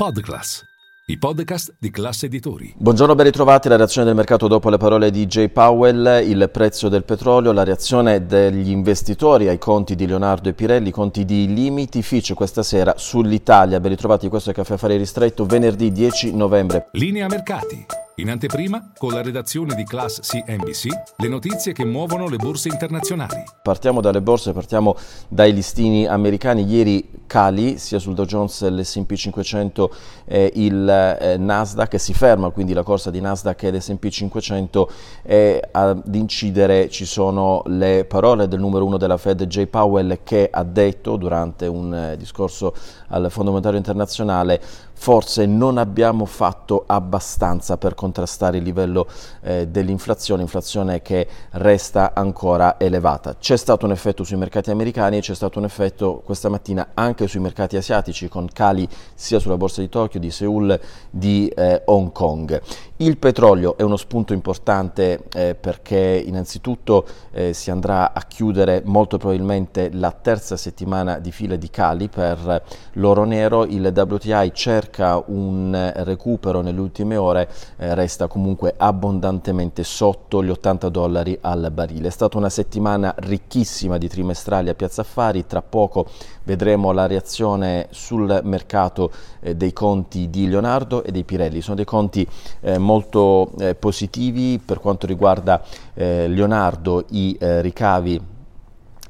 Podclass, i podcast di classe editori. Buongiorno, ben ritrovati. La reazione del mercato dopo le parole di Jay Powell, il prezzo del petrolio, la reazione degli investitori ai conti di Leonardo e Pirelli, conti di limiti Fitch questa sera sull'Italia. Ben ritrovati, questo è Caffè Affari Ristretto, venerdì 10 novembre. Linea mercati. In anteprima, con la redazione di Class CNBC, le notizie che muovono le borse internazionali. Partiamo dalle borse, partiamo dai listini americani. Ieri cali sia sul Dow Jones, l'S&P 500 e il eh, Nasdaq, si ferma quindi la corsa di Nasdaq e l'S&P 500 e ad incidere ci sono le parole del numero uno della Fed, Jay Powell, che ha detto durante un eh, discorso al Fondo Monetario Internazionale forse non abbiamo fatto abbastanza per contrastare il livello eh, dell'inflazione, inflazione che resta ancora elevata. C'è stato un effetto sui mercati americani e c'è stato un effetto questa mattina anche sui mercati asiatici con cali sia sulla borsa di Tokyo, di Seoul, di eh, Hong Kong. Il petrolio è uno spunto importante eh, perché innanzitutto eh, si andrà a chiudere molto probabilmente la terza settimana di fila di cali per l'oro nero, il WTI cerca un recupero nelle ultime ore, eh, resta comunque abbondantemente sotto gli 80 dollari al barile. È stata una settimana ricchissima di trimestrali a Piazza Affari, tra poco vedremo la reazione sul mercato eh, dei conti di Leonardo e dei Pirelli. Sono dei conti eh, molto eh, positivi per quanto riguarda eh, Leonardo, i eh, ricavi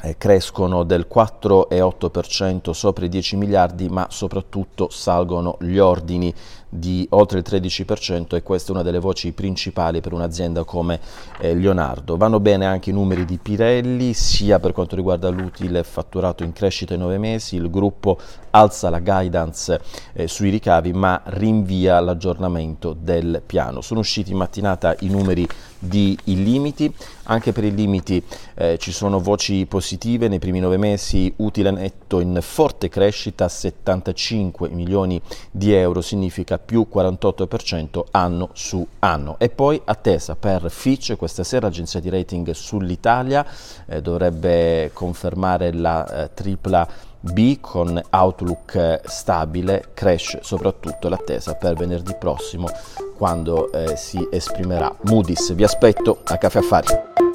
eh, crescono del 4,8% sopra i 10 miliardi, ma soprattutto salgono gli ordini di oltre il 13% e questa è una delle voci principali per un'azienda come eh, Leonardo. Vanno bene anche i numeri di Pirelli, sia per quanto riguarda l'utile fatturato in crescita in 9 mesi, il gruppo alza la guidance eh, sui ricavi ma rinvia l'aggiornamento del piano. Sono usciti in mattinata i numeri di i limiti, anche per i limiti eh, ci sono voci positive, nei primi 9 mesi utile netto in forte crescita, 75 milioni di euro, significa più 48% anno su anno. E poi attesa per Fitch questa sera, agenzia di rating sull'Italia, eh, dovrebbe confermare la eh, tripla B con outlook eh, stabile, crash soprattutto l'attesa per venerdì prossimo quando eh, si esprimerà Moody's. Vi aspetto a Caffè Affari.